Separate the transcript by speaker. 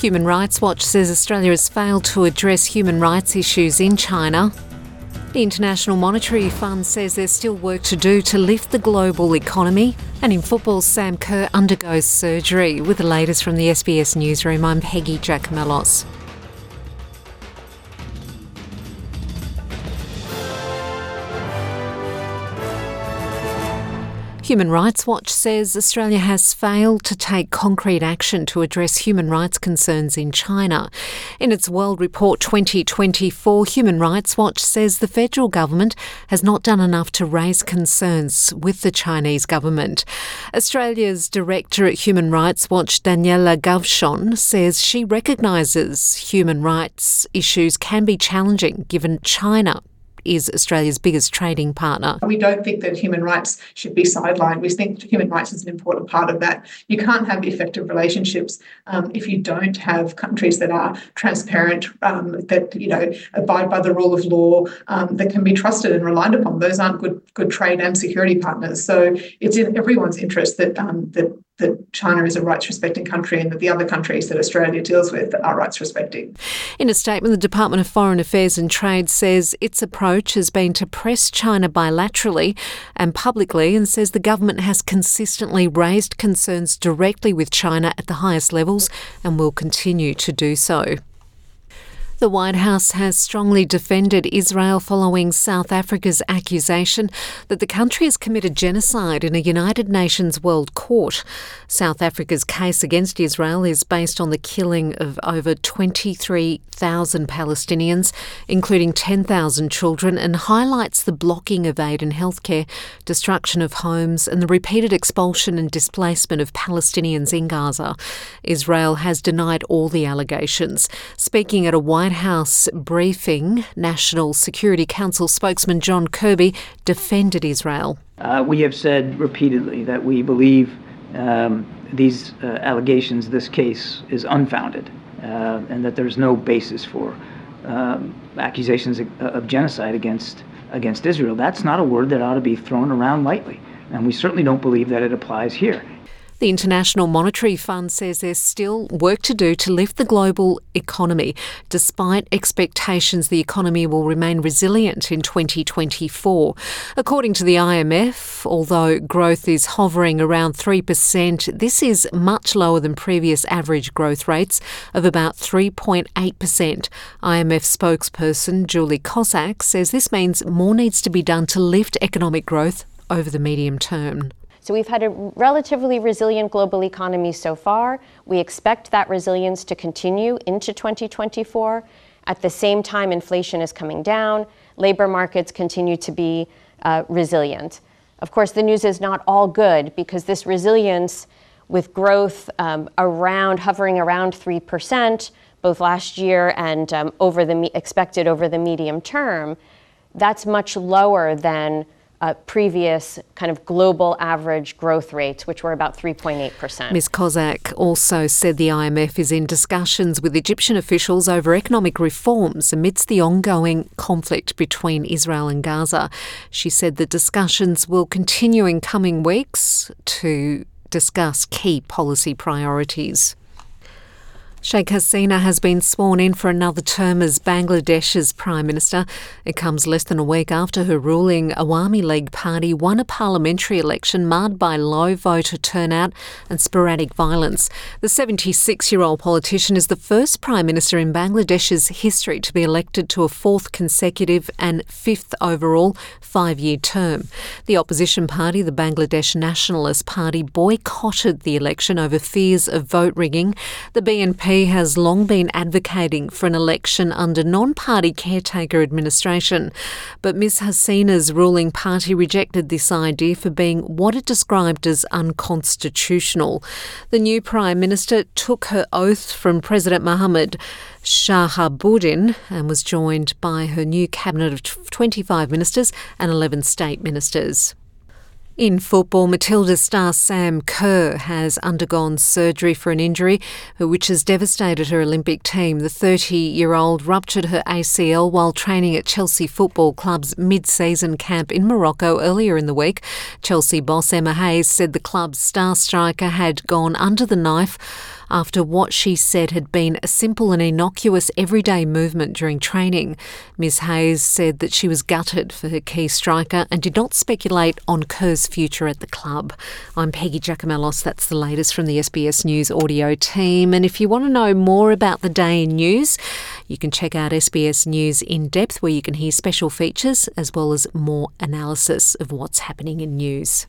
Speaker 1: Human Rights Watch says Australia has failed to address human rights issues in China. The International Monetary Fund says there's still work to do to lift the global economy. And in football, Sam Kerr undergoes surgery. With the latest from the SBS newsroom, I'm Peggy Giakoumelos. Human Rights Watch says Australia has failed to take concrete action to address human rights concerns in China. In its World Report 2024, Human Rights Watch says the federal government has not done enough to raise concerns with the Chinese government. Australia's director at Human Rights Watch, Daniela Gavshon, says she recognises human rights issues can be challenging given China is Australia's biggest trading partner.
Speaker 2: We don't think that human rights should be sidelined. We think human rights is an important part of that. You can't have effective relationships um, if you don't have countries that are transparent, um, that you know abide by the rule of law, um, that can be trusted and relied upon. Those aren't good good trade and security partners. So it's in everyone's interest that um, that that China is a rights respecting country and that the other countries that Australia deals with are rights respecting.
Speaker 1: In a statement, the Department of Foreign Affairs and Trade says its approach has been to press China bilaterally and publicly and says the government has consistently raised concerns directly with China at the highest levels and will continue to do so. The White House has strongly defended Israel following South Africa's accusation that the country has committed genocide in a United Nations World Court. South Africa's case against Israel is based on the killing of over 23,000 Palestinians, including 10,000 children, and highlights the blocking of aid and healthcare, destruction of homes, and the repeated expulsion and displacement of Palestinians in Gaza. Israel has denied all the allegations. Speaking at a White White House briefing, National Security Council spokesman John Kirby defended Israel.
Speaker 3: Uh, we have said repeatedly that we believe um, these uh, allegations, this case, is unfounded, uh, and that there's no basis for um, accusations of, of genocide against against Israel. That's not a word that ought to be thrown around lightly, and we certainly don't believe that it applies here.
Speaker 1: The International Monetary Fund says there's still work to do to lift the global economy, despite expectations the economy will remain resilient in 2024. According to the IMF, although growth is hovering around 3%, this is much lower than previous average growth rates of about 3.8%. IMF spokesperson Julie Kozak says this means more needs to be done to lift economic growth over the medium term.
Speaker 4: So we've had a relatively resilient global economy so far. We expect that resilience to continue into 2024. At the same time, inflation is coming down, labor markets continue to be uh, resilient. Of course, the news is not all good because this resilience, with growth um, around hovering around 3%, both last year and um, over the expected over the medium term, that's much lower than Uh, previous kind of global average growth rates, which were about 3.8%.
Speaker 1: Ms. Kozak also said the IMF is in discussions with Egyptian officials over economic reforms amidst the ongoing conflict between Israel and Gaza. She said the discussions will continue in coming weeks to discuss key policy priorities. Sheikh Hasina has been sworn in for another term as Bangladesh's Prime Minister. It comes less than a week after her ruling Awami League party won a parliamentary election marred by low voter turnout and sporadic violence. The 76 year old politician is the first Prime Minister in Bangladesh's history to be elected to a fourth consecutive and fifth overall five year term. The opposition party, the Bangladesh Nationalist Party, boycotted the election over fears of vote rigging. The BNP has long been advocating for an election under non party caretaker administration, but Ms Hasina's ruling party rejected this idea for being what it described as unconstitutional. The new Prime Minister took her oath from President Mohammed Shahabuddin and was joined by her new cabinet of 25 ministers and 11 state ministers. In football, Matilda star Sam Kerr has undergone surgery for an injury which has devastated her Olympic team. The 30 year old ruptured her ACL while training at Chelsea Football Club's mid season camp in Morocco earlier in the week. Chelsea boss Emma Hayes said the club's star striker had gone under the knife after what she said had been a simple and innocuous everyday movement during training. Ms Hayes said that she was gutted for her key striker and did not speculate on Kerr's future at the club. I'm Peggy Giakoumelos. That's the latest from the SBS News audio team. And if you want to know more about the day in news, you can check out SBS News in depth, where you can hear special features as well as more analysis of what's happening in news.